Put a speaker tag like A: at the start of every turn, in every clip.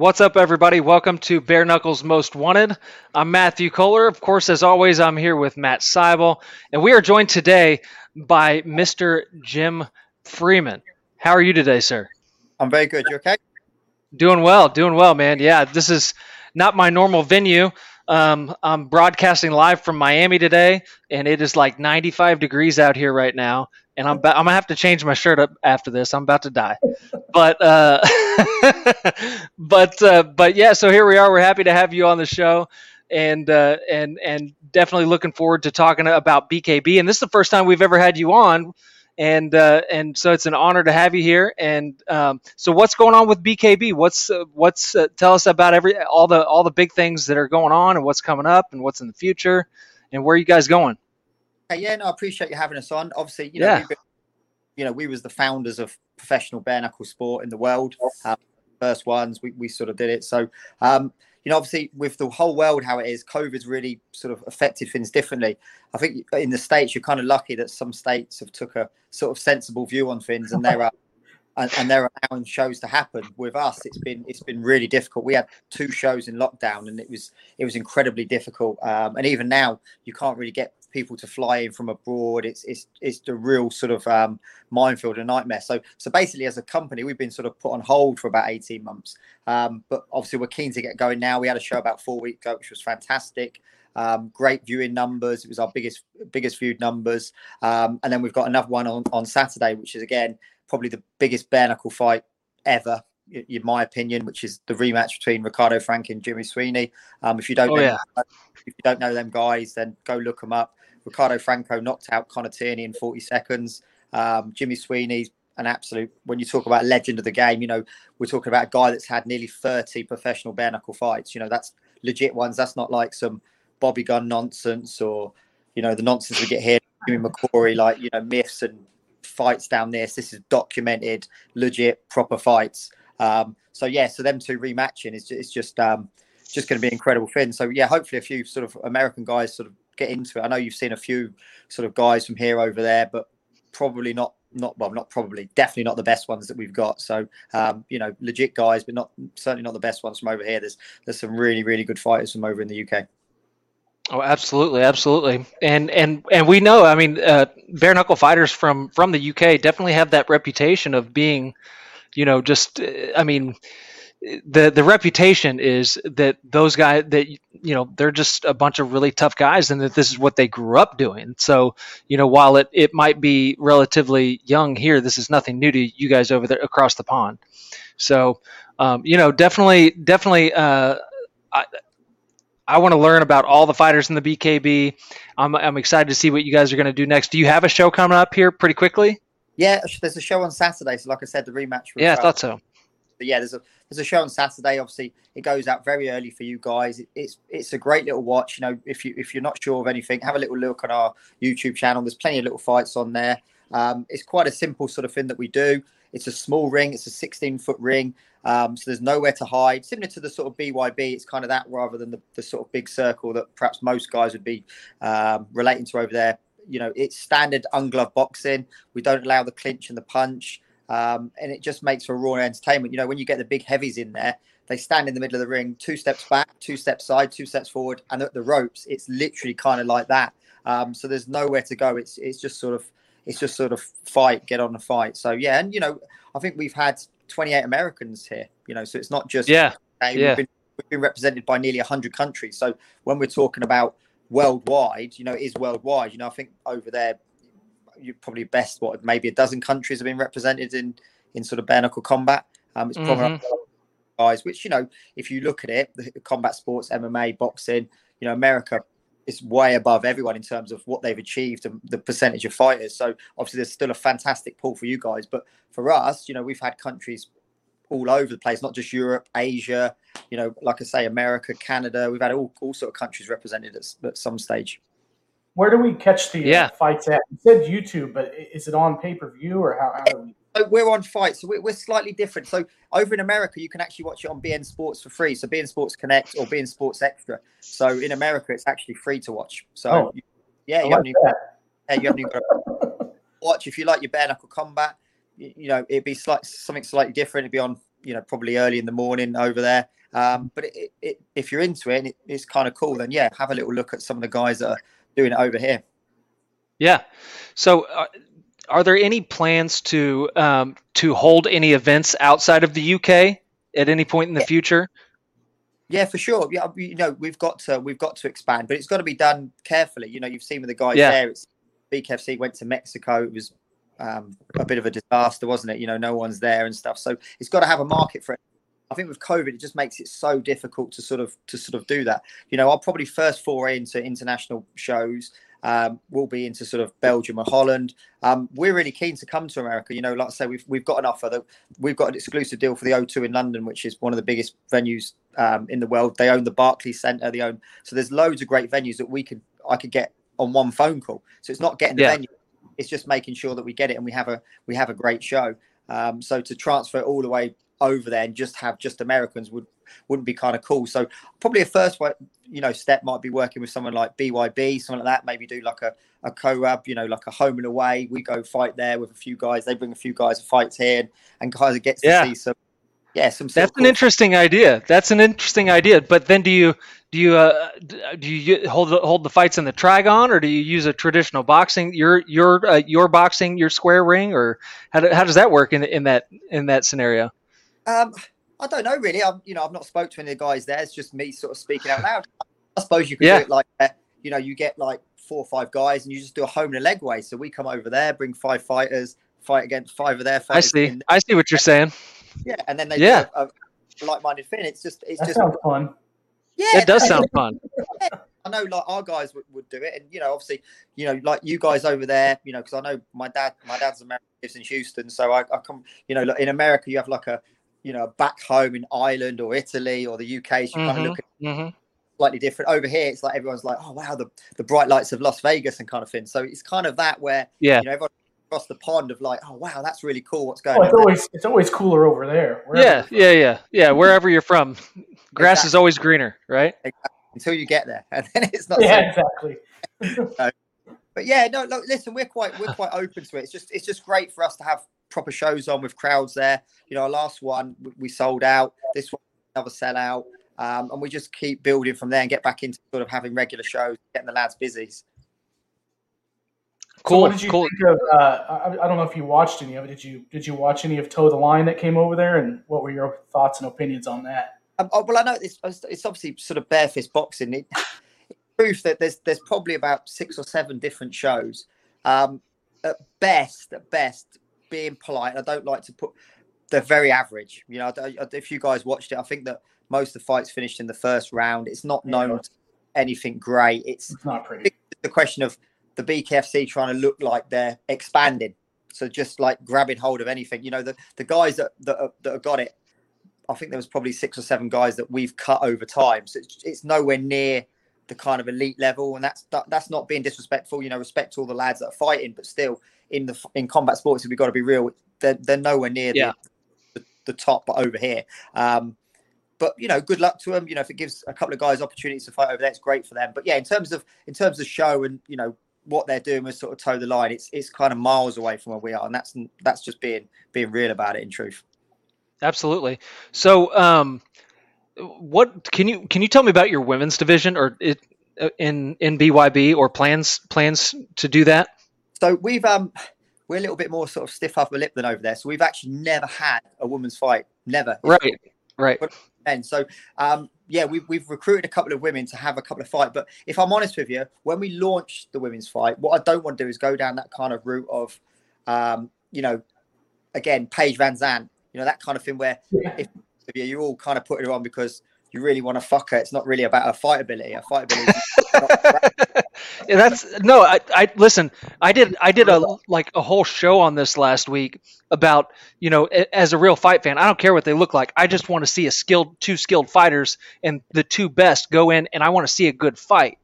A: What's up, everybody? Welcome to Bare Knuckles Most Wanted. I'm Matthew Kohler. Of course, as always, I'm here with Matt Seibel, and we are joined today by Mr. Jim Freeman. How are you today, sir?
B: I'm very good. You okay?
A: Doing well, doing well, man. Yeah, this is not my normal venue. Um, I'm broadcasting live from Miami today, and it is like 95 degrees out here right now. And I'm ba- I'm gonna have to change my shirt up after this. I'm about to die, but uh, but uh, but yeah. So here we are. We're happy to have you on the show, and uh, and and definitely looking forward to talking about BKB. And this is the first time we've ever had you on and uh, and so it's an honor to have you here. And um, so, what's going on with BKB? What's uh, what's uh, tell us about every all the all the big things that are going on, and what's coming up, and what's in the future, and where are you guys going?
B: yeah, no, I appreciate you having us on. Obviously, you know, yeah. been, you know, we was the founders of professional bare knuckle sport in the world. Uh, first ones, we, we sort of did it. So, um, you know, obviously with the whole world how it is, COVID's really sort of affected things differently. I think in the states you're kind of lucky that some states have took a sort of sensible view on things, and there are and, and there are allowing shows to happen. With us, it's been it's been really difficult. We had two shows in lockdown, and it was it was incredibly difficult. Um, and even now, you can't really get people to fly in from abroad. It's it's it's the real sort of um, minefield and nightmare. So so basically, as a company, we've been sort of put on hold for about eighteen months. Um, but obviously, we're keen to get going now. We had a show about four weeks ago, which was fantastic. Um, great viewing numbers. It was our biggest biggest viewed numbers. Um, and then we've got another one on on Saturday, which is again probably the biggest bare knuckle fight ever in my opinion, which is the rematch between Ricardo Franco and Jimmy Sweeney. Um, if you don't, oh, know, yeah. if you don't know them guys, then go look them up. Ricardo Franco knocked out Connor Tierney in 40 seconds. Um, Jimmy Sweeney's an absolute. When you talk about legend of the game, you know we're talking about a guy that's had nearly 30 professional bare knuckle fights. You know that's legit ones. That's not like some Bobby Gunn nonsense or you know the nonsense we get here. Jimmy McCory, like you know myths and fights down this. This is documented, legit, proper fights. Um, so yeah, so them two rematching is it's just um, just going to be incredible thing. So yeah, hopefully a few sort of American guys sort of get into it. I know you've seen a few sort of guys from here over there, but probably not not well, not probably, definitely not the best ones that we've got. So, um, you know, legit guys, but not certainly not the best ones from over here. There's there's some really really good fighters from over in the UK.
A: Oh, absolutely, absolutely, and and and we know. I mean, uh, bare knuckle fighters from from the UK definitely have that reputation of being, you know, just. I mean, the the reputation is that those guys that you know they're just a bunch of really tough guys and that this is what they grew up doing so you know while it, it might be relatively young here this is nothing new to you guys over there across the pond so um, you know definitely definitely uh, I, I want to learn about all the fighters in the BKB. I'm, I'm excited to see what you guys are going to do next. Do you have a show coming up here pretty quickly?
B: Yeah, there's a show on Saturday. So, like I said, the rematch.
A: Yeah, I thought so.
B: But yeah, there's a there's a show on Saturday. Obviously, it goes out very early for you guys. It, it's it's a great little watch. You know, if you if you're not sure of anything, have a little look on our YouTube channel. There's plenty of little fights on there. Um, it's quite a simple sort of thing that we do. It's a small ring. It's a 16 foot ring. Um, so there's nowhere to hide. Similar to the sort of BYB, it's kind of that rather than the, the sort of big circle that perhaps most guys would be um, relating to over there. You know, it's standard ungloved boxing. We don't allow the clinch and the punch. Um, and it just makes for raw entertainment. You know, when you get the big heavies in there, they stand in the middle of the ring, two steps back, two steps side, two steps forward, and at the ropes, it's literally kind of like that. Um, so there's nowhere to go. It's it's just sort of it's just sort of fight, get on the fight. So yeah, and you know, I think we've had 28 Americans here. You know, so it's not just
A: yeah,
B: okay,
A: yeah.
B: We've, been, we've been represented by nearly 100 countries. So when we're talking about worldwide, you know, it is worldwide. You know, I think over there, you probably best what maybe a dozen countries have been represented in in sort of bare knuckle combat. Um, it's probably
A: Mhm.
B: guys, which you know, if you look at it, the combat sports, MMA, boxing, you know, America is way above everyone in terms of what they've achieved and the percentage of fighters. So obviously, there's still a fantastic pool for you guys, but for us, you know, we've had countries all over the place, not just Europe, Asia, you know, like I say, America, Canada. We've had all, all sort of countries represented at, at some stage.
C: Where do we catch the
A: Yeah.
C: fights at? You said YouTube, but is it on pay per view or how? how do we...
B: So we're on fight, so we're, we're slightly different. So over in America, you can actually watch it on beIN Sports for free. So beIN Sports Connect or BN Sports Extra. So in America, it's actually free to watch. So
C: Oh.
B: you- yeah, you
C: like
B: haven't, even, yeah, you haven't even got to watch if you like your bare knuckle combat. You, you know, it'd be slight, something slightly different. It'd be on, you know, probably early in the morning over there. Um, but it, it, it, if you're into it and it, it's kind of cool, then yeah, have a little look at some of the guys that are doing it over here.
A: Yeah. So, uh, are there any plans to um, to hold any events outside of the UK at any point in the
B: Yeah.
A: future?
B: Yeah, for sure. Yeah, you know, we've got to we've got to expand, but it's got to be done carefully. You know, you've seen with the guys
A: Yeah.
B: there. It's BKFC went to Mexico. It was um, a bit of a disaster, wasn't it? You know, no one's there and stuff. So it's got to have a market for it. I think with COVID, it just makes it so difficult to sort of to sort of do that. You know, I'll probably first foray into international shows. Um, will be into sort of Belgium or Holland. Um, we're really keen to come to America. You know, like I say, we've we've got an offer that we've got an exclusive deal for the O2 in London, which is one of the biggest venues um, in the world. They own the Barclays Centre. They own so there's loads of great venues that we could I could get on one phone call. So it's not getting the
A: Yeah.
B: venue; it's just making sure that we get it and we have a we have a great show. Um, so to transfer all the way over there and just have just Americans would wouldn't be kind of cool. So probably a first way, you know, step might be working with someone like BYB, something like that. Maybe do like a a co-ab, you know, like a home and away. We go fight there with a few guys. They bring a few guys to fights here, and, and kind of gets to
A: Yeah.
B: see some. Yeah, some.
A: That's an interesting idea. That's an interesting idea. But then, do you do you uh, do you hold the, hold the fights in the trigon, or do you use a traditional boxing your your uh, your boxing your square ring, or how, do, how does that work in in that in that scenario?
B: Um, I don't know really. I'm, you know, I've not spoke to any of the guys there. It's just me sort of speaking out loud. I suppose you could
A: Yeah.
B: do it like, that. you know, you get like four or five guys, and you just do a home and a leg way. So we come over there, bring five fighters, fight against five of their fighters.
A: I
B: see.
A: I see what you're saying.
B: Yeah, and then they
A: Yeah.
B: do a, a like-minded thing. It's just, it's
C: That
B: just,
C: sounds fun.
B: yeah.
A: It does sound fun.
B: I know, like our guys would, would do it, and you know, obviously, you know, like you guys over there, you know, because I know my dad, my dad's American, lives in Houston, so I, I come, you know, like in America, you have like a, you know, back home in Ireland or Italy or the UK, so you kind of look at
A: hmm
B: slightly different. Over here, it's like everyone's like, oh wow, the, the bright lights of Las Vegas and kind of thing. So it's kind of that where
A: Yeah.
B: you know everyone across the pond of like, oh wow, that's really cool. What's going
C: Oh, it's
B: on? there?"
C: always it's always cooler over there.
A: Yeah, yeah, yeah, yeah. Wherever you're from, grass is always greener, right?
B: Until you get there, and then it's not. so
C: Yeah, exactly.
B: but yeah, no, no. Listen, we're quite we're quite open to it. It's just it's just great for us to have proper shows on with crowds there. You know, our last one we- we sold out. This one another sellout, um, and we just keep building from there and get back into sort of having regular shows, getting the lads busy.
C: So
A: Cool,
C: what did you
A: cool.
C: think of? Uh, I, I don't know if you watched any of it. Did you Did you watch any of Toe the Line that came over there, and what were your thoughts and opinions on that?
B: Um, oh, well, I know it's it's obviously sort of barefist boxing. It, proof that there's there's probably about six or seven different shows. Um, at best, at best, being polite. I don't like to put. They're very average. You know, I don't- if you guys watched it, I think that most of the fights finished in the first round. It's not known
C: Yeah.
B: anything great. It's
C: It's not pretty.
B: the question of the BKFC trying to look like they're expanding. So just like grabbing hold of anything, you know, the, the guys that that, are, that have got it, I think there was probably six or seven guys that we've cut over time. So it's, it's nowhere near the kind of elite level, and that's that, that's not being disrespectful. You know, respect to all the lads that are fighting, but still in the in combat sports, we've got to be real. They're, they're nowhere near
A: Yeah.
B: the, the the top over here. Um, but you know, good luck to them. You know, if it gives a couple of guys opportunities to fight over there, it's great for them. But yeah, in terms of in terms of show and you know what they're doing with sort of toe the line, it's it's kind of miles away from where we are, and that's that's just being being real about it. In truth,
A: Absolutely. So, um, what can you can you tell me about your women's division or it uh, in in BYB or plans plans to do that?
B: so we've um we're a little bit more sort of stiff upper lip than over there. So we've actually never had a women's fight, never.
A: Right, right.
B: And so, um, yeah, we've, we've recruited a couple of women to have a couple of fight. But if I'm honest with you, when we launched the women's fight, what I don't want to do is go down that kind of route of, um, you know, again, Paige VanZant, you know, that kind of thing where
C: Yeah.
B: if you're all kind of putting her on because you really want to fuck her. It's not really about her fight ability. Her fight ability.
A: That's no I, I listen i did i did a like a whole show on this last week about you know as a real fight fan i don't care what they look like i just want to see a skilled two skilled fighters and the two best go in and i want to see a good fight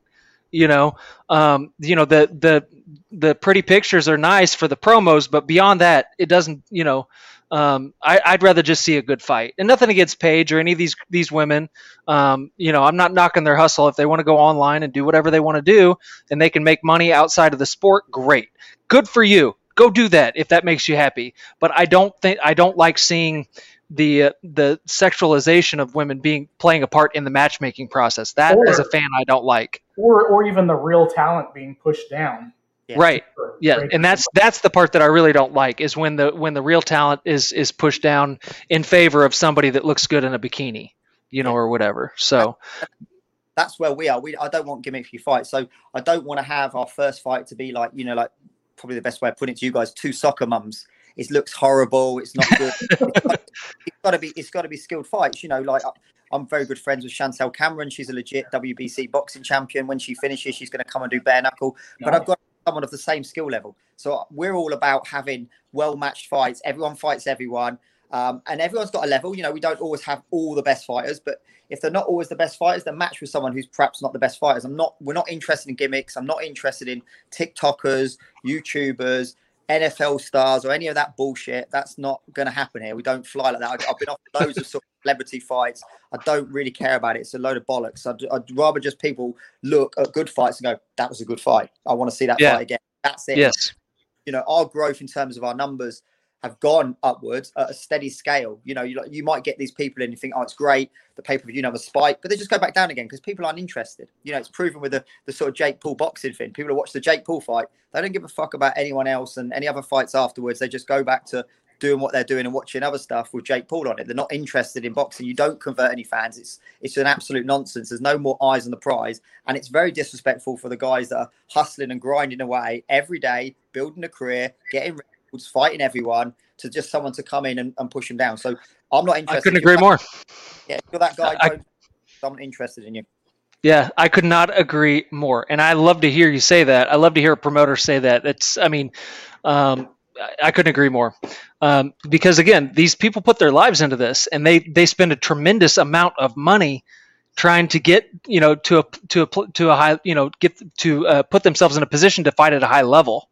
A: you know um you know the the the pretty pictures are nice for the promos but beyond that it doesn't you know um, I, I'd rather just see a good fight, and nothing against Paige or any of these these women. Um, you know, I'm not knocking their hustle. If they want to go online and do whatever they want to do, and they can make money outside of the sport, great. Good for you. Go do that if that makes you happy. But I don't think I don't like seeing the uh, the sexualization of women being playing a part in the matchmaking process. That
C: Or-
A: as a fan, I don't like.
C: or or even the real talent being pushed down.
B: Yeah.
A: Right.
C: for
A: Yeah,
C: great
A: and that's that's the part that I really don't like is when the when the real talent is is pushed down in favor of somebody that looks good in a bikini, you know, or whatever. So
B: that's where we are. We I don't want gimmicky fights. So I don't want to have our first fight to be like, you know, like probably the best way of putting it to you guys, two soccer mums. It looks horrible. It's not good. it's got to be. It's got to be skilled fights. You know, like I- I'm very good friends with Chantelle Cameron. She's a legit WBC boxing champion. When she finishes, she's going to come and do bare knuckle. But I've got someone of the same skill level. So we're all about having well matched fights. Everyone fights everyone. Um, and everyone's got a level. You know, we don't always have all the best fighters, but if they're not always the best fighters, then match with someone who's perhaps not the best fighters. I'm not. We're not interested in gimmicks. I'm not interested in TikTokers, YouTubers, NFL stars, or any of that bullshit. That's not going to happen here. We don't fly like that. I've, I've been off loads of sort of celebrity fights. I don't really care about it. It's a load of bollocks. I'd, I'd rather just people look at good fights and go, "That was a good fight. I want to see that
A: Yeah.
B: fight again." That's it
A: yes,
B: you know our growth in terms of our numbers have gone upwards at a steady scale. You know, you, you might get these people in you think, oh, it's great, the pay per view numbers spike, but they just go back down again because people aren't interested. You know, it's proven with the, the sort of Jake Paul boxing thing. People who watch the Jake Paul fight, they don't give a fuck about anyone else and any other fights afterwards. They just go back to doing what they're doing and watching other stuff with Jake Paul on it. They're not interested in boxing. You don't convert any fans. It's it's an absolute nonsense. There's no more eyes on the prize, and it's very disrespectful for the guys that are hustling and grinding away every day, building a career, getting fighting everyone, to just someone to come in and, and push them down. So I'm not interested.
A: I couldn't agree
B: that-
A: more.
B: Yeah, you're that guy.
A: I,
B: I'm interested in you.
A: Yeah, I could not agree more. And I love to hear you say that. I love to hear a promoter say that. It's, I mean, um, I- I couldn't agree more. Um, because again, these people put their lives into this, and they they spend a tremendous amount of money trying to get you know to a to a to a high you know get to uh, put themselves in a position to fight at a high level.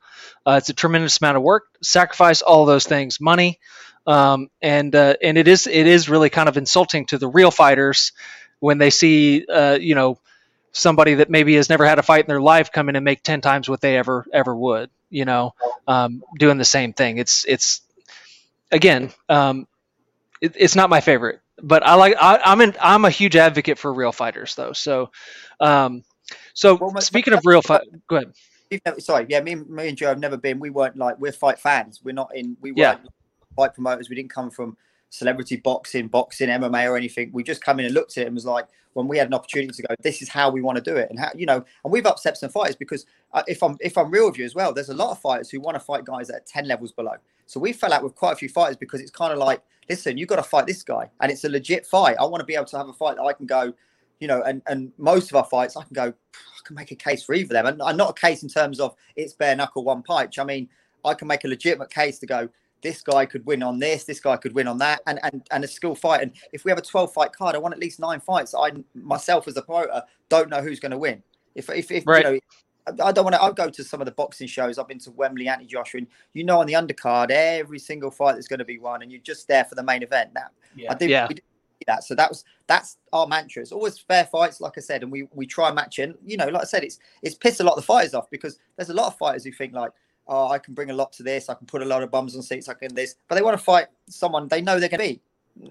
A: Uh, it's a tremendous amount of work, sacrifice, all those things, money, um, and uh, and it is it is really kind of insulting to the real fighters when they see uh, you know somebody that maybe has never had a fight in their life come in and make 10 times what they ever ever would you know um, doing the same thing. It's it's again um, it, it's not my favorite but i like I, i'm in i'm a huge advocate for real fighters though. So um, so
B: Well, my-
A: speaking of real fight go ahead
B: never, sorry, yeah, me, and- me and Joe have never been. We weren't like we're fight fans. We're not in. We
A: Yeah.
B: weren't fight promoters. We didn't come from celebrity boxing, boxing, MMA, or anything. We just come in and looked at it and was like, when we had an opportunity to go, this is how we want to do it, and how you know, and we've upset some fighters because uh, if I'm if I'm real with you as well, there's a lot of fighters who want to fight guys at ten levels below. So we fell out with quite a few fighters because it's kind of like, listen, you've got to fight this guy, and it's a legit fight. I want to be able to have a fight that I can go, you know, and and most of our fights, I can go, I can make a case for either of them, and, and not a case in terms of it's bare knuckle one punch. I mean, I can make a legitimate case to go. This guy could win on this. This guy could win on that, and and and a skill fight. And if we have a twelve fight card, I want at least nine fights. I myself as a promoter don't know who's going to win. If if, if
A: Right.
B: you know. I I don't want to. I'll go to some of the boxing shows. I've been to Wembley, Anthony Joshua, and you know on the undercard, every single fight there's going to be one, and you're just there for the main event. Now,
C: Yeah.
B: I did,
A: Yeah.
B: we did see that. So that was that's our mantra. It's always fair fights, like I said, and we we try and match in. You know, like I said, it's it's pissed a lot of the fighters off because there's a lot of fighters who think like, oh, I can bring a lot to this, I can put a lot of bums on seats, I can this, but they want to fight someone they know they're going to be.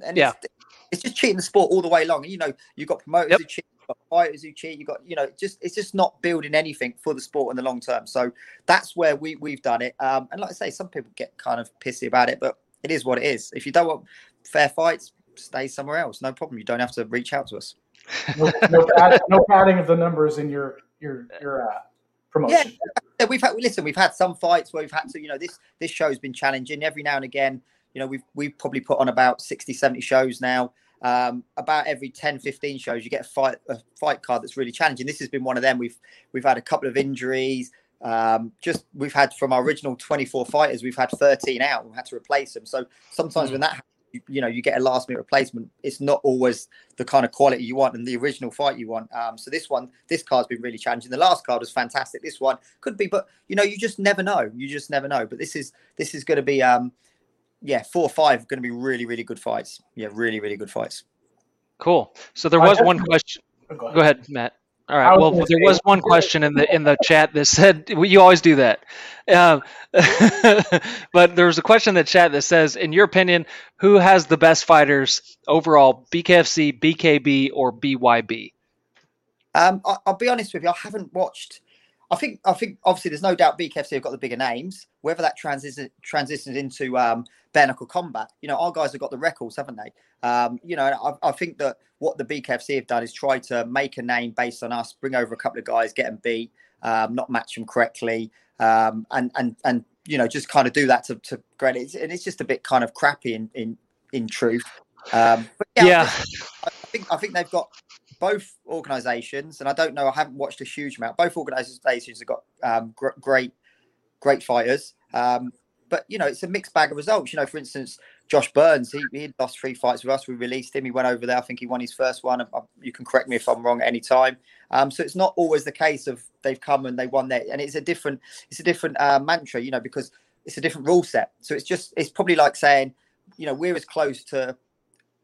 B: And
A: Yeah.
B: it's, it's just cheating the sport all the way along. And you know, you've got promoters
A: Yep.
B: who cheat, got fighters who cheat. You got, you know, just it's just not building anything for the sport in the long term. So that's where we we've done it. Um, and like I say, some people get kind of pissy about it, but it is what it is. If you don't want fair fights, stay somewhere else. No problem. You don't have to reach out to us.
C: no, no, pad, no padding of the numbers in your your your uh, promotion.
B: Yeah, we've had listen. We've had some fights where we've had to. You know, this this show's been challenging every now and again. You know, we've we've probably put on about 60, 70 shows now. Um, about every 10, 15 shows, you get a fight a fight card that's really challenging. This has been one of them. We've we've had a couple of injuries. Um, just we've had from our original 24 fighters, we've had 13 out. We've had to replace them. So sometimes mm. when that you, you, know you get a last minute replacement, it's not always the kind of quality you want and the original fight you want. Um, so this one, this card's been really challenging. The last card was fantastic. This one could be, but you know you just never know. You just never know. But this is this is going to be um, yeah, four or five going to be really really good fights. Yeah, really really good fights.
A: Cool. So there was one question. Go ahead. Go ahead, Matt. All right. Well, there was one question in the in the chat that said you always do that, um, but there was a question in the chat that says, in your opinion, who has the best fighters overall, BKFC, BKB, or BYB?
B: Um, I, will be honest with you. I haven't watched. I think I think obviously there's no doubt BKFC have got the bigger names. Whether that transitions transitions into um, bare knuckle combat, you know, our guys have got the records, haven't they? Um, you know, I, I, think that what the BKFC have done is try to make a name based on us, bring over a couple of guys, get them beat, um, not match them correctly, um, and and and you know, just kind of do that to to great. It's, and it's just a bit kind of crappy in in in truth. Um, but yeah, yeah. I think I think they've got both organisations, and I don't know, I haven't watched a huge amount. Both organisations have got um, gr- great, great fighters. Um, but you know, it's a mixed bag of results. You know, for instance, Josh Burns, he, he lost three fights with us. We released him. He went over there. I think he won his first one. You can correct me if I'm wrong at any time. Um, so it's not always the case of they've come and they won there. And it's a different, it's a different uh, mantra, you know, because it's a different rule set. So it's just, it's probably like saying, you know, we're as close to,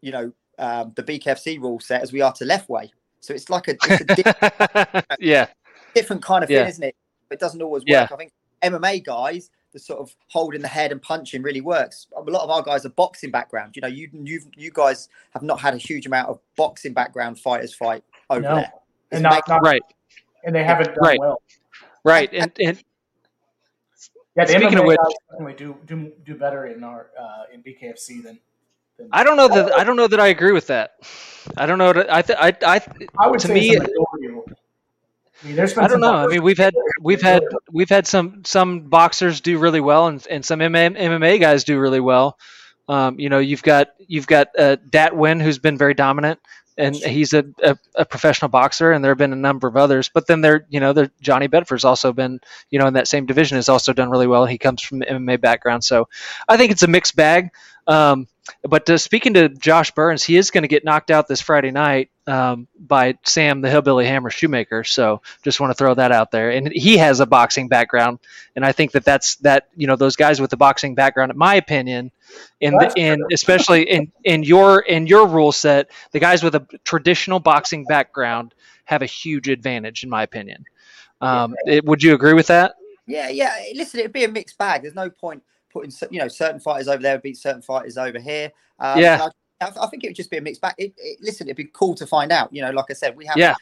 B: you know, um, the BKFC rule set as we are to Lethwei. So it's like a, it's a
A: different, yeah,
B: different kind of thing, isn't it? It doesn't always work. Yeah. I think MMA guys the sort of holding the head and punching really works. A lot of our guys are boxing background. You know, you you you guys have not had a huge amount of boxing background fighters fight over no. there.
C: and not, not, right. And they haven't done
A: right.
C: well.
A: Right. And, and
C: yeah, the speaking MMA of which, definitely do do do better in our uh, in BKFC than.
A: I don't know that I don't know that I agree with that. I don't know. I th- I I,
C: I would to me.
A: I mean, I don't know. I mean, we've had we've had we've had some some boxers do really well, and, and some MMA guys do really well. Um, you know, you've got you've got uh, Dat Nguyen, who's been very dominant, and he's a, a, a, professional boxer. And there have been a number of others, but then there, you know, there Johnny Bedford's also been, you know, in that same division has also done really well. He comes from MMA background, so I think it's a mixed bag. Um, but uh, speaking to Josh Burns, he is going to get knocked out this Friday night um, by Sam the Hillbilly Hammer Shewmaker. So just want to throw that out there. And he has a boxing background, and I think that that's that. You know, those guys with the boxing background, in my opinion, in the, in especially in in your in your rule set, the guys with a traditional boxing background have a huge advantage, in my opinion. Um, it, would you agree with that?
B: Yeah, yeah. Listen, it'd be a mixed bag. There's no point putting you know certain fighters over there beat certain fighters over here.
A: Um, yeah.
B: I, I, think it would just be a mixed bag. It, it, listen, it'd be cool to find out. You know, like I said, we haven't yeah.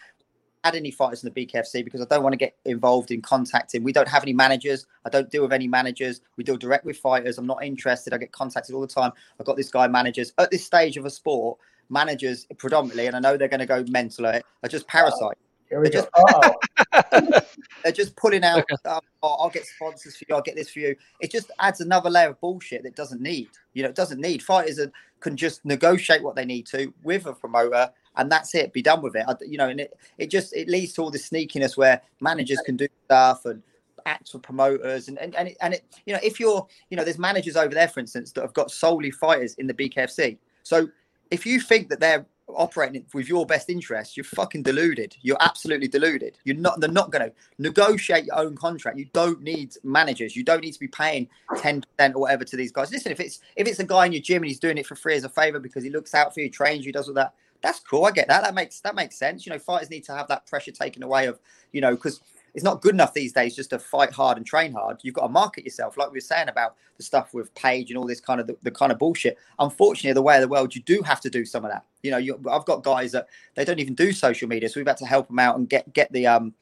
B: had any fighters in the BKFC because I don't want to get involved in contacting. We don't have any managers. I don't deal with any managers. We deal direct with fighters. I'm not interested. I get contacted all the time. I've got this guy managers at this stage of a sport. Managers predominantly, and I know they're going to go mental at it, are just parasites.
C: Here we
B: they're
C: go. Just,
B: oh. they're just pulling out. Oh, I'll get sponsors for you. I'll get this for you. It just adds another layer of bullshit that doesn't need. You know, it doesn't need. Fighters are, can just negotiate what they need to with a promoter, and that's it. Be done with it. I, you know, and it it just it leads to all this sneakiness where managers can do stuff and act for promoters and and and it, and it you know if you're you know there's managers over there for instance that have got solely fighters in the BKFC. So if you think that they're operating with your best interest, you're fucking deluded. You're absolutely deluded. You're not. They're not going to negotiate your own contract. You don't need managers. You don't need to be paying ten percent or whatever to these guys. Listen, if it's if it's a guy in your gym and he's doing it for free as a favor because he looks out for you, trains you, does all that. That's cool. I get that. That makes that makes sense. You know, fighters need to have that pressure taken away of you know because it's not good enough these days just to fight hard and train hard. You've got to market yourself, like we were saying about the stuff with Paige and all this kind of the, the kind of bullshit. Unfortunately, the way of the world, you do have to do some of that. You know, you, I've got guys that they don't even do social media, so we've had to help them out and get get the um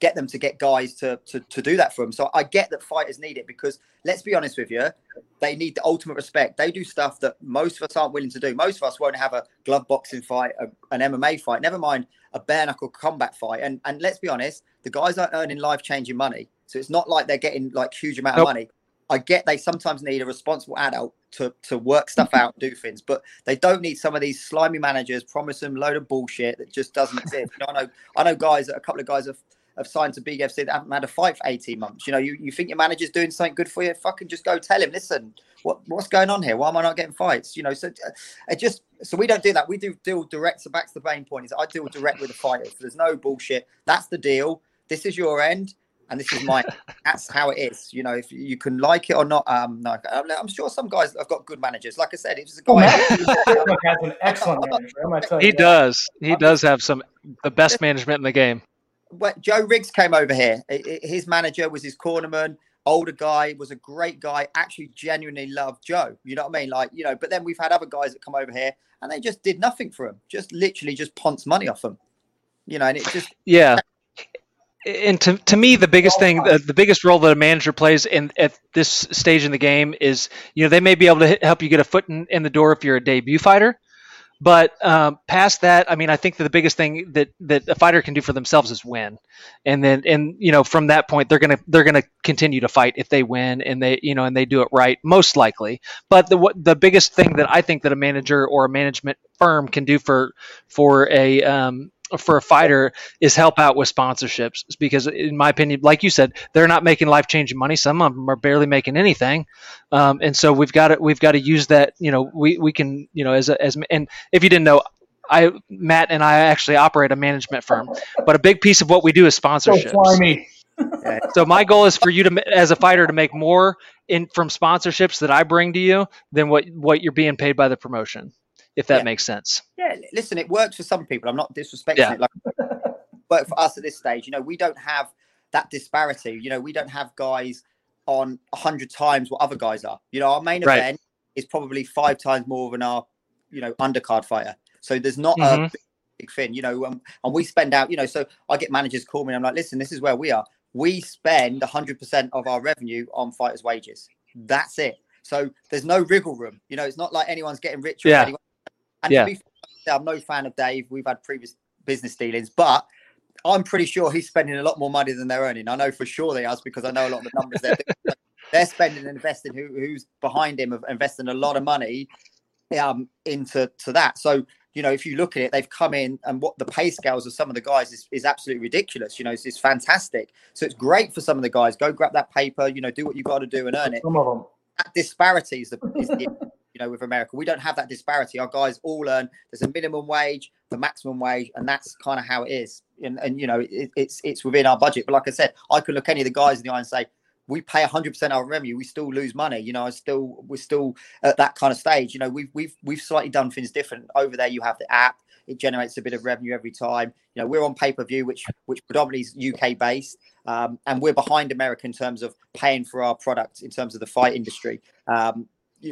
B: get them to get guys to, to to do that for them. So I get that fighters need it because let's be honest with you, they need the ultimate respect. They do stuff that most of us aren't willing to do. Most of us won't have a glove boxing fight, a, an MMA fight, never mind a bare knuckle combat fight. And and let's be honest, the guys aren't earning life changing money, so it's not like they're getting like huge amount nope. of money. I get they sometimes need a responsible adult to, to work stuff out, do things, but they don't need some of these slimy managers promise them load of bullshit that just doesn't exist. You know, I know I know guys, a couple of guys have have signed to Big FC that haven't had a fight for 18 months. You know, you, you think your manager's doing something good for you, fucking just go tell him, listen, what what's going on here? Why am I not getting fights? You know, so uh, it just so we don't do that. We do deal direct. So back to the main point is I deal direct with the fighters. There's no bullshit. That's the deal. This is your end. And this is my. that's how it is. You know, if you can like it or not. Um, no, I'm sure some guys have got good managers. Like I said, it's a guy.
C: Has an excellent manager.
A: He does. He does have some the best management in the game
B: when Joe Riggs came over here, his manager was his cornerman, older guy, was a great guy, actually genuinely loved Joe. You know what I mean? Like, you know, but then we've had other guys that come over here and they just did nothing for him, just literally just ponce money off him. You know, and it just
A: yeah. And to, to me, the biggest thing, the, the biggest role that a manager plays in at this stage in the game is, you know, they may be able to help you get a foot in, in the door if you're a debut fighter, but um, past that, I mean, I think that the biggest thing that that a fighter can do for themselves is win, and then and you know from that point they're gonna they're gonna continue to fight if they win and they you know and they do it right most likely. But the what the biggest thing that I think that a manager or a management firm can do for for a um, for a fighter is help out with sponsorships. Because in my opinion like you said they're not making life changing money. Some of them are barely making anything. Um, and so we've got to we've got to use that you know we, we can you know as a, as and if you didn't know I Matt and I actually operate a management firm. But a big piece of what we do is sponsorships. so, so my goal is for you to as a fighter to make more in from sponsorships that I bring to you than what what you're being paid by the promotion if that
B: yeah.
A: makes sense.
B: Yeah, listen, it works for some people. I'm not disrespecting yeah. it, like, but for us at this stage, you know, we don't have that disparity. You know, we don't have guys on a hundred times what other guys are. You know, our main right. event is probably five times more than our, you know, undercard fighter. So there's not mm-hmm. a big thing, you know, um, and we spend out, you know, so I get managers call me and I'm like, listen, this is where we are. We spend 100% of our revenue on fighters' wages. That's it. So there's no wriggle room. You know, it's not like anyone's getting rich.
A: Yeah.
B: And yeah. to be fair, I'm no fan of Dave. We've had previous business dealings, but I'm pretty sure he's spending a lot more money than they're earning. I know for sure they are because I know a lot of the numbers they're they're spending and investing. Who, who's behind him of investing a lot of money um, into to that. So you know, if you look at it, they've come in and what the pay scales of some of the guys is, is absolutely ridiculous. You know, it's, it's fantastic. So it's great for some of the guys. Go grab that paper. You know, do what you got to do and earn it.
C: Some of them.
B: That disparity is the, is the you know, with America. We don't have that disparity. Our guys all earn. There's a minimum wage, the maximum wage, and that's kind of how it is. And, and you know, it, it's it's within our budget. But like I said, I could look any of the guys in the eye and say, we pay 100% of our revenue. We still lose money. You know, I still we're still at that kind of stage. You know, we've we've we've slightly done things different. Over there, you have the app. It generates a bit of revenue every time. You know, we're on pay per view, which which predominantly is UK based, um, and we're behind America in terms of paying for our product in terms of the fight industry. Um,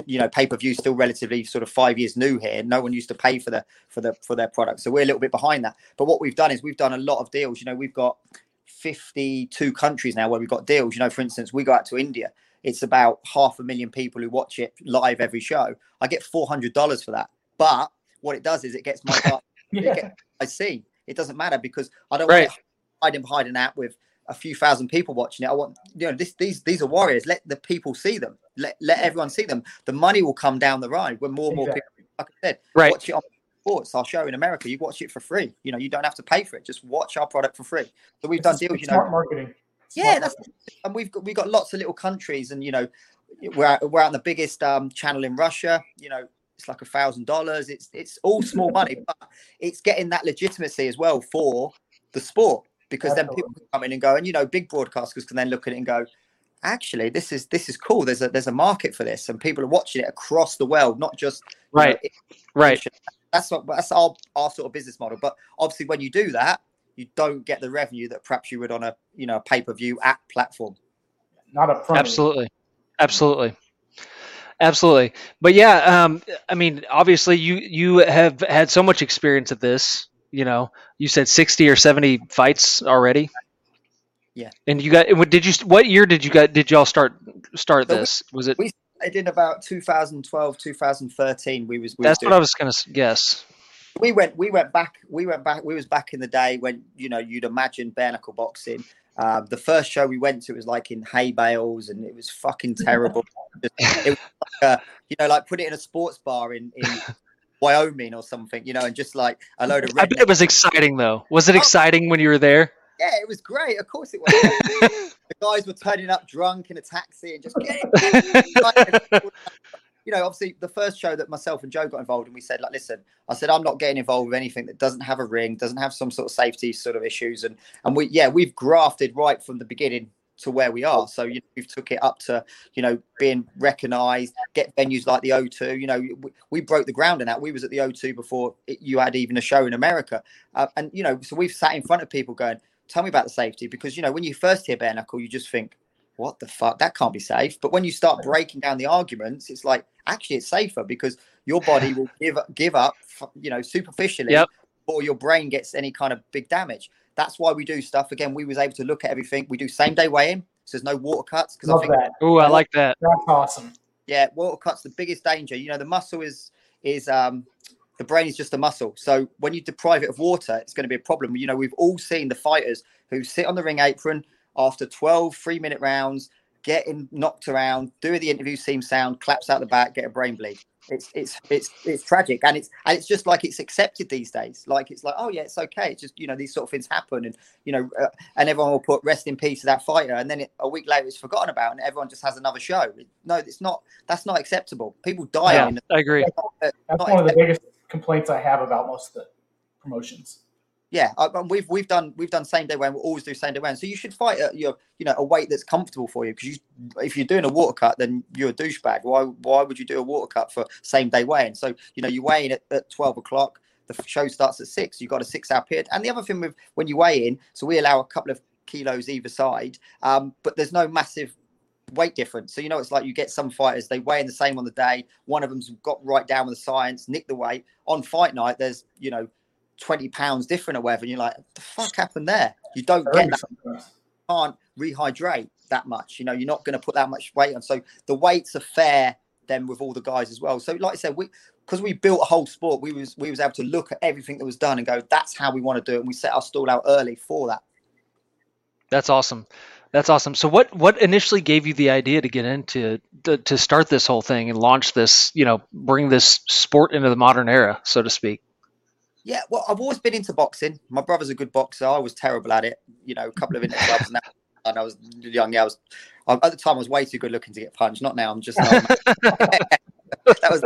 B: you know pay per view still relatively sort of five years new here. No one used to pay for the for the for their product, so we're a little bit behind that. But what we've done is we've done a lot of deals. You know, we've got 52 countries now where we've got deals. You know, for instance, we go out to India. It's about half a million people who watch it live every show. I get four hundred dollars for that. But what it does is it gets my yeah. Gets, I see. It doesn't matter because I don't right. want to hide behind an app with a few thousand people watching it. I want you know this these these are warriors. Let the people see them. Let let everyone see them. The money will come down the ride when more and more exactly. people, like I said,
A: right.
B: watch it on sports. Our show in America, you watch it for free. You know, you don't have to pay for it. Just watch our product for free. So we've it's done deals. You know,
C: smart marketing.
B: yeah, that's and we've got we've got lots of little countries, and you know, we're we're on the biggest um, channel in Russia. You know, it's like a thousand dollars. It's it's all small money, but it's getting that legitimacy as well for the sport because then people come in and go, and you know, big broadcasters can then look at it and go, actually, this is this is cool. There's a there's a market for this, and people are watching it across the world, not just
A: right, know, right.
B: That's what that's our our sort of business model. But obviously, when you do that, you don't get the revenue that perhaps you would on a you know a pay per view app platform.
C: Not up front.
A: Absolutely, absolutely, absolutely. But yeah, um, I mean, obviously, you you have had so much experience at this. You know, you said sixty or seventy fights already.
B: Yeah.
A: And you got? what Did you? What year did you got? Did y'all start start
B: So we-
A: this? Was it?
B: we I did about 2012, 2013. We was we
A: That's
B: doing-
A: what I was gonna guess.
B: we went we went back we went back we was back in the day when you know you'd imagine bare knuckle boxing um, the first show we went to was like in hay bales and it was fucking terrible it was like a, you know like put it in a sports bar in, in wyoming or something you know and just like a load of
A: I bet it was exciting though. Was it
B: Oh.
A: exciting when you were there?
B: Yeah it was great of course it was the guys were turning up drunk in a taxi and just getting you know, obviously the first show that myself and Joe got involved in, we said, like, listen, I said, I'm not getting involved with anything that doesn't have a ring, doesn't have some sort of safety sort of issues. And and we yeah, we've grafted right from the beginning to where we are. So you know, we've took it up to, you know, being recognized, get venues like the O2. You know, we, we broke the ground in that. We was at the O2 before it, you had even a show in America. Uh, and you know, so we've sat in front of people going, tell me about the safety because you know, when you first hear bare knuckle, you just think, what the fuck that can't be safe but when you start breaking down the arguments it's like actually it's safer because your body will give give up you know superficially
A: Yep.
B: before your brain gets any kind of big damage that's why we do stuff again we was able to look at everything we do same day weigh-in so there's no water cuts because i
C: Love
B: think
C: that.
A: Oh, I like that.
C: That's awesome.
B: yeah water cuts the biggest danger you know the muscle is is um the brain is just a muscle. So when you deprive it of water it's going to be a problem. You know we've all seen the fighters who sit on the ring apron after 12 three minute rounds getting knocked around doing the interview seam sound claps out the back get a brain bleed. It's it's it's it's tragic. And it's and it's just like it's accepted these days. Like it's like oh yeah it's okay. It's just you know these sort of things happen and you know uh, and everyone will put rest in peace to that fighter. And then it, a week later it's forgotten about and everyone just has another show. No it's not that's not acceptable. People die
A: Yeah,
B: in
A: I agree.
C: That's
B: Not
C: one of the biggest complaints I have about most of the promotions.
B: yeah and we've we've done we've done same day when we always do same day when so you should fight at your you know a weight that's comfortable for you because you if you're doing a water cut then you're a douchebag. Why why would you do a water cut for same day weighing so you know you weigh in at, at 12 o'clock the show starts at six you've got a six hour period. And the other thing with when you weigh in so we allow a couple of kilos either side um but there's no massive weight difference so you know it's like you get some fighters they weigh in the same on the day one of them's got right down with the science nick the weight on fight night there's you know 20 pounds different or whatever and you're like the fuck happened there you don't get that
C: sometimes.
B: can't rehydrate that much. You know, you're not going to put that much weight on. So the weights are fair then with all the guys as well. So like I said, we because we built a whole sport, we was we was able to look at everything that was done and go, that's how we want to do it. And we set our stall out early for that.
A: That's awesome. That's awesome. So what what initially gave you the idea to get into to, to start this whole thing and launch this, you know, bring this sport into the modern era, so to speak?
B: Yeah, well, I've always been into boxing. My brother's a good boxer. I was terrible at it. You know, a couple of inter clubs now. And I was young. Yeah, I was I, at the time. I was way too good looking to get punched. Not now. I'm just. Oh, an that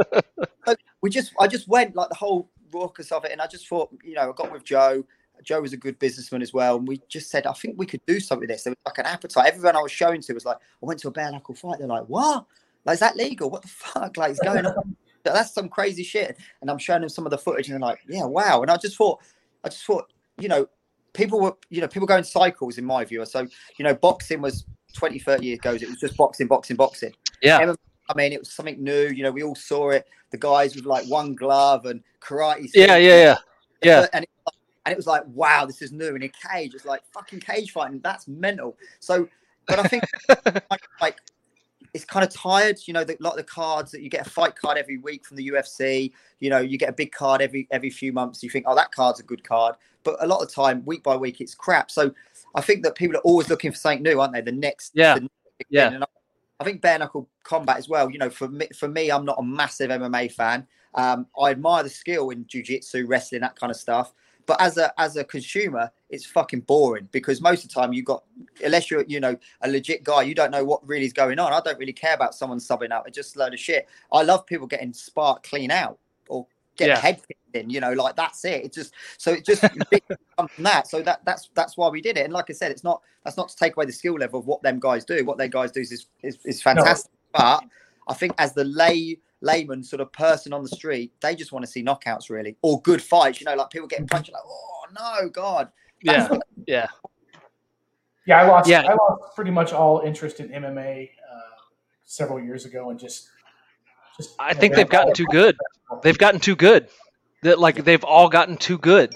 B: was. we just. I just went like the whole raucous of it, and I just thought, you know, I got with Joe. Joe was a good businessman as well, and we just said, I think we could do something with this. There was like an appetite. Everyone I was showing to was like, I went to a bare knuckle fight. They're like, what? Like, is that legal? What the fuck? Like, is going on? That's some crazy shit. And I'm showing them some of the footage, and they're like, yeah, wow. And I just thought, I just thought, you know, people were, you know, people go in cycles in my view. So, you know, boxing was 20, 30 years ago. It was just boxing, boxing, boxing.
A: Yeah.
B: I mean, it was something new. You know, we all saw it. The guys with like one glove and karate.
A: Yeah, yeah, yeah. Yeah.
B: And it, and it was like, wow, this is new. In a cage, it's like fucking cage fighting. That's mental. So, but I think like, it's kind of tired. You know, the, lot of the cards that you get a fight card every week from the UFC. You know, you get a big card every every few months. You think, oh, that card's a good card. But a lot of the time, week by week, it's crap. So I think that people are always looking for something new, aren't they? The next,
A: Yeah.
B: the next
A: Yeah.
B: And I, I think bare knuckle combat as well. You know, for me, for me, I'm not a massive MMA fan. Um, I admire the skill in jujitsu, wrestling, that kind of stuff. But as a as a consumer, it's fucking boring because most of the time you got unless you're you know a legit guy, you don't know what really is going on. I don't really care about someone subbing out. It's just a load of shit. I love people getting spark clean out or get
A: Yeah.
B: head in. You know, like that's it. It just so it just comes from that. So that that's that's why we did it. And like I said, it's not that's not to take away the skill level of what them guys do. What their guys do is is, is fantastic. But I think as the lay layman sort of person on the street, they just want to see knockouts really or good fights. You know, like people getting punched like, oh no, God.
A: Yeah, yeah,
C: yeah. I lost.
A: Yeah.
C: I lost pretty much all interest in MMA uh, several years ago, and just. just
A: I think they've gotten too good. They've gotten too good. That like they've all gotten too good,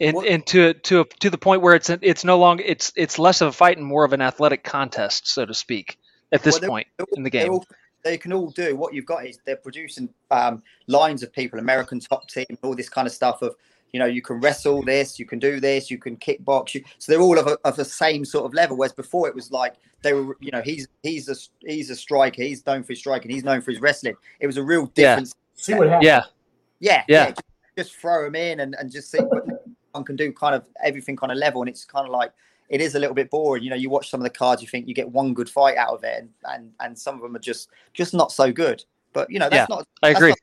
A: and and to to to the point where it's it's no longer it's it's less of a fight and more of an athletic contest, so to speak, at this
B: Well,
A: point
B: they're-
A: in the
B: they're
A: game.
B: all- they can all do what you've got is they're producing um, lines of people, American top team, all this kind of stuff of you know you can wrestle this, you can do this, you can kickbox. You, so they're all of a, of the same sort of level. Whereas before it was like they were, you know, he's he's a he's a striker, he's known for his striking, he's known for his wrestling. It was a real
A: Yeah.
B: difference.
C: See what happens.
A: Yeah,
B: Yeah,
A: Yeah.
B: just, just throw him in and, and just see what one can do kind of everything kind of level. And it's kind of like it is a little bit boring. You know, you watch some of the cards, you think you get one good fight out of it, and and, and some of them are just just not so good. But you know, that's not
A: I
B: that's
A: agree.
B: Not,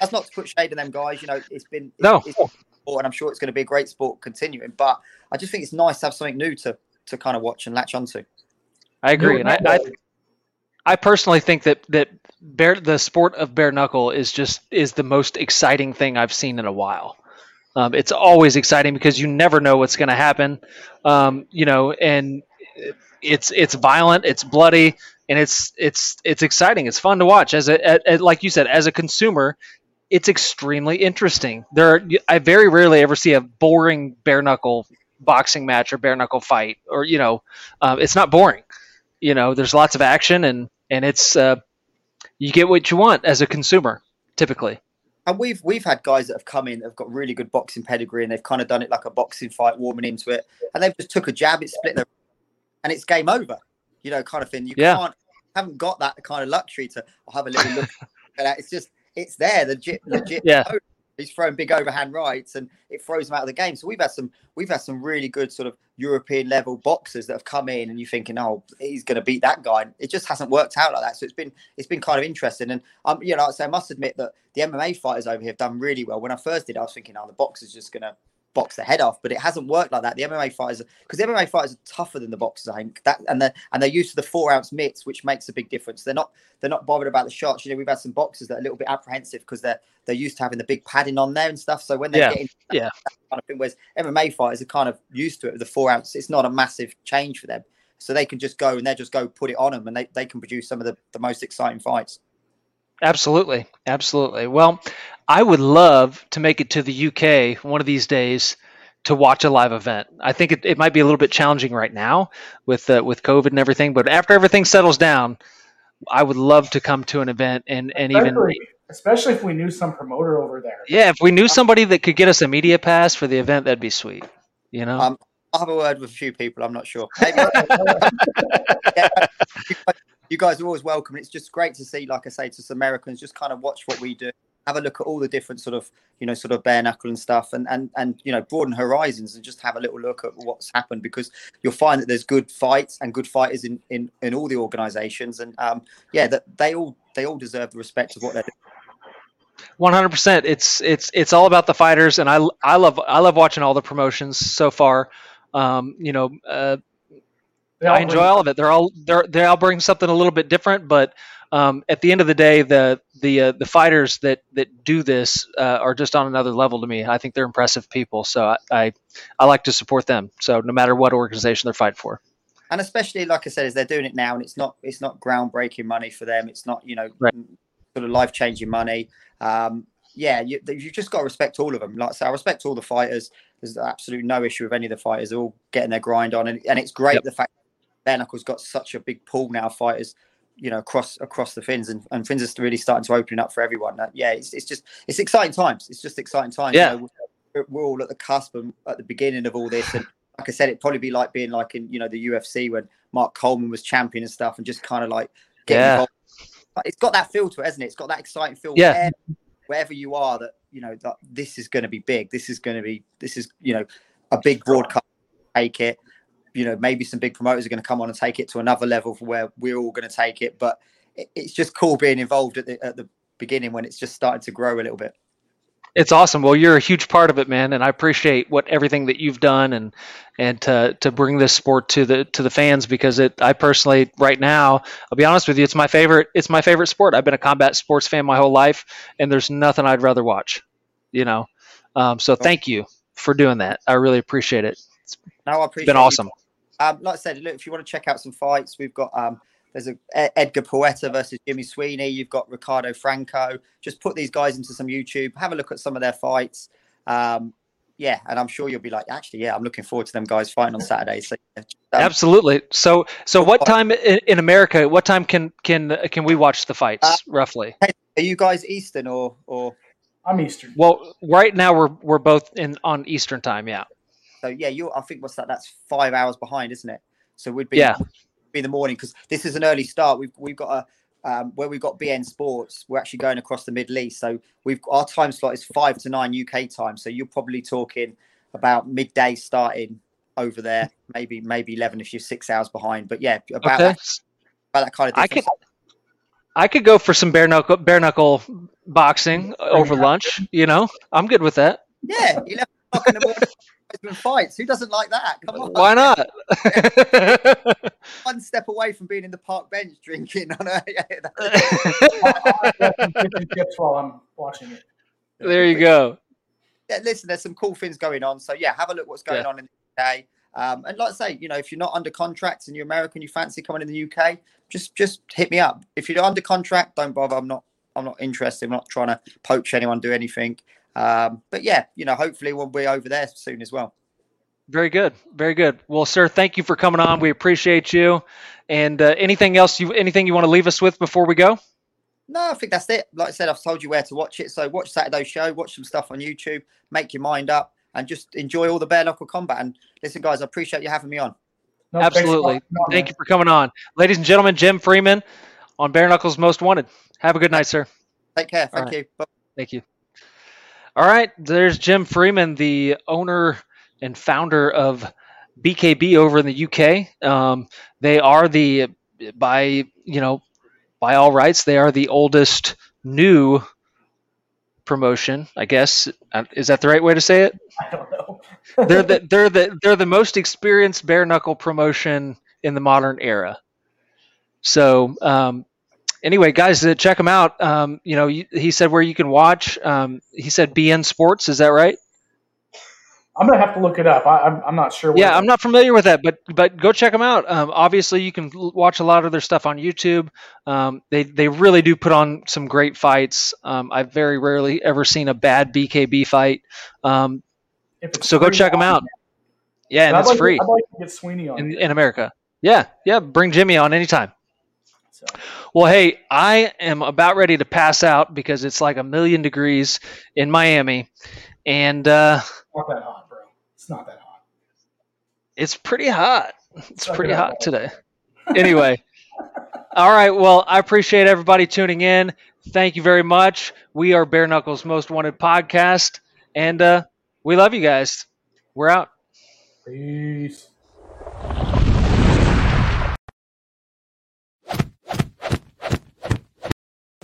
B: that's not to put shade on them guys. You know, it's been it's,
A: No.
B: it's sport, and I'm sure it's going to be a great sport continuing. But I just think it's nice to have something new to to kind of watch and latch onto.
A: I agree, and I, I I personally think that that bare the sport of bare knuckle is just is the most exciting thing I've seen in a while. Um, it's always exciting because you never know what's going to happen, um, you know, and it's it's violent, it's bloody, and it's it's it's exciting. It's fun to watch as a, like you said as a consumer. It's extremely interesting. There, are, I very rarely ever see a boring bare knuckle boxing match or bare knuckle fight, or you know, um, it's not boring you know there's lots of action and and it's uh, you get what you want as a consumer typically
B: And we've we've had guys that have come in that have got really good boxing pedigree and they've kind of done it like a boxing fight, warming into it, and they've just took a jab, it split their, and it's game over, you know, kind of thing. You
A: Yeah.
B: can't haven't got that kind of luxury to have a little look at that. It's just it's there, legit, legit.
A: Yeah.
B: He's throwing big overhand rights and it throws him out of the game. So we've had some we've had some really good sort of European level boxers that have come in and you're thinking, oh, he's going to beat that guy. And it just hasn't worked out like that. So it's been it's been kind of interesting. And um, you know, I I must admit that the MMA fighters over here have done really well. When I first did, I was thinking, oh, the boxer's just going to box the head off, but it hasn't worked like that. The MMA fighters, because the MMA fighters are tougher than the boxers, I think. That and they and they're used to the four ounce mitts, which makes a big difference. They're not they're not bothered about the shots. You know, we've had some boxers that are a little bit apprehensive because they're they're used to having the big padding on there and stuff. So when they
A: Yeah,
B: getting that,
A: yeah.
B: that kind of thing, whereas MMA fighters are kind of used to it with the four ounce, it's not a massive change for them. So they can just go and they just go put it on them and they, they can produce some of the, the most exciting fights.
A: Absolutely absolutely well i would love to make it to the uk one of these days to watch a live event i think it, it might be a little bit challenging right now with uh, with covid and everything but after everything settles down i would love to come to an event and and even
C: especially, especially if we knew some promoter over there.
A: yeah if we knew somebody that could get us a media pass for the event that'd be sweet you know
B: Um, I'll have a word with a few people. I'm not sure. You, guys, are always welcome. It's just great to see, like I say, to Americans, just kind of watch what we do, have a look at all the different sort of, you know, sort of bare knuckle and stuff, and and and you know, broaden horizons and just have a little look at what's happened because you'll find that there's good fights and good fighters in in in all the organisations, and um, yeah, that they all they all deserve the respect of what they're doing.
A: One hundred percent. It's it's it's all about the fighters, and I I love I love watching all the promotions so far. Um, you know, uh,
C: all
A: I enjoy all of it. They're all they're they all bring something a little bit different, but um, at the end of the day, the the uh, the fighters that that do this uh, are just on another level to me. I think they're impressive people, so I, I I like to support them. So no matter what organization they're fighting for.
B: and especially like I said, is they're doing it now, and it's not it's not groundbreaking money for them. It's not you know
A: Right.
B: sort of life changing money. Um, yeah, you, you've just got to respect all of them. Like I say, I respect all the fighters. There's absolutely no issue with any of the fighters. They're all getting their grind on, and, and it's great
A: Yep.
B: the fact bare knuckles got such a big pool now. Fighters, you know, across across the fins, and, and fins is really starting to open up for everyone. Uh, yeah, it's, it's just it's exciting times. It's just exciting times.
A: Yeah.
B: You know, we're, we're all at the cusp and at the beginning of all this, and like I said, it'd probably be like being like in you know the UFC when Mark Coleman was champion and stuff, and just kind of like getting
A: Yeah.
B: involved. It's got that feel to it, hasn't it? It's got that exciting feel.
A: Yeah.
B: Wherever, wherever you are, that you know that this is going to be big. This is going to be this is you know a big broadcast. Take it. You know, maybe some big promoters are going to come on and take it to another level for where we're all going to take it. But it's just cool being involved at the at the beginning when it's just starting to grow a little bit.
A: It's awesome. Well, you're a huge part of it, man, and I appreciate what everything that you've done and and to to bring this sport to the to the fans because it. I personally, right now, I'll be honest with you, it's my favorite. It's my favorite sport. I've been a combat sports fan my whole life, and there's nothing I'd rather watch. You know, um, so thank you for doing that. I really appreciate it.
B: No, I appreciate.
A: It's been
B: you.
A: Awesome.
B: Um, like I said, look, if you want to check out some fights, we've got um, there's a Edgar Poeta versus Jimmy Sweeney. You've got Ricardo Franco. Just put these guys into some YouTube. Have a look at some of their fights. Um, yeah, and I'm sure you'll be like, actually, yeah, I'm looking forward to them guys fighting on Saturday. So, um,
A: Absolutely. So, so what time in, in America? What time can can can we watch the fights
B: Uh,
A: roughly?
B: are you guys Eastern or or
C: I'm Eastern.
A: Well, right now we're we're both in on Eastern time. Yeah.
B: So? Yeah, you. I think what's that? That's five hours behind, isn't it? So we'd be
A: Yeah.
B: be in the morning because this is an early start. We've we've got a um, where we've got beIN Sports. We're actually going across the Middle East, so we've our time slot is five to nine UK time. So you're probably talking about midday starting over there, maybe maybe eleven if you're six hours behind. But yeah, about
A: Okay.
B: that, about that kind of.
A: I
B: Difference.
A: I could go for some bare knuckle bare knuckle boxing over lunch. You know, I'm good with that.
B: Yeah, eleven o'clock in the morning. Husband Fights. Who doesn't like that? Come on.
A: Why not?
B: One step away from being in the park bench drinking on a. Yeah,
C: I'll have some tips while I'm watching it.
A: there you go.
B: yeah, listen, there's some cool things going on. So yeah, have a look what's going
A: Yeah.
B: on in the UK. Um, and like I say, you know, if you're not under contract and you're American, you fancy coming in the UK, just just hit me up. If you're under contract, don't bother. I'm not I'm not interested. I'm not trying to poach anyone, do anything. Um, but yeah, you know, hopefully we'll be over there soon as well.
A: Very good. Very good. Well, sir, thank you for coming on. We appreciate you. And uh, anything else you anything you want to leave us with before we go?
B: No, I think that's it. Like I said, I've told you where to watch it. So watch Saturday's show, watch some stuff on YouTube, make your mind up, and just enjoy all the bare knuckle combat. And listen, guys, I appreciate you having me on.
C: No, thanks a lot
A: Absolutely.
C: for on,
A: Thank you for coming on. Ladies and gentlemen, Jim Freeman on Bare Knuckles Most Wanted. Have a good night, sir.
B: Take care. Thank
A: All
B: you. Bye.
A: Thank you. All right, there's Jim Freeman, the owner and founder of BKB over in the UK. Um, they are the by you know by all rights they are the oldest new promotion. I guess Uh, is that the right way to say it?
C: I don't know.
A: They're the they're the they're the most experienced bare knuckle promotion in the modern era. So um, anyway, guys, uh, check him out. Um, you know, you- he said where you can watch. Um, he said beIN Sports. Is that right?
C: I'm gonna have to look it up. I, I'm, I'm not sure.
A: Yeah, I'm not familiar with that, but but go check them out. Um, obviously, you can l- watch a lot of their stuff on YouTube. Um, they they really do put on some great fights. Um, I've very rarely ever seen a bad BKB fight. Um, so go check them out. Yeah, and
C: I'd
A: it's
C: like to-
A: free
C: I'd like to get Sweeney on.
A: in, in America. Yeah, yeah. Bring Jimmy on anytime.
C: So.
A: Well, hey, I am about ready to pass out because it's like a million degrees in Miami, and uh,
C: Not that hot, bro. It's not that hot.
A: it's pretty hot. It's pretty hot today. Anyway, all right. Well, I appreciate everybody tuning in. Thank you very much. We are Bare Knuckles Most Wanted podcast, and uh, we love you guys. We're out.
C: Peace.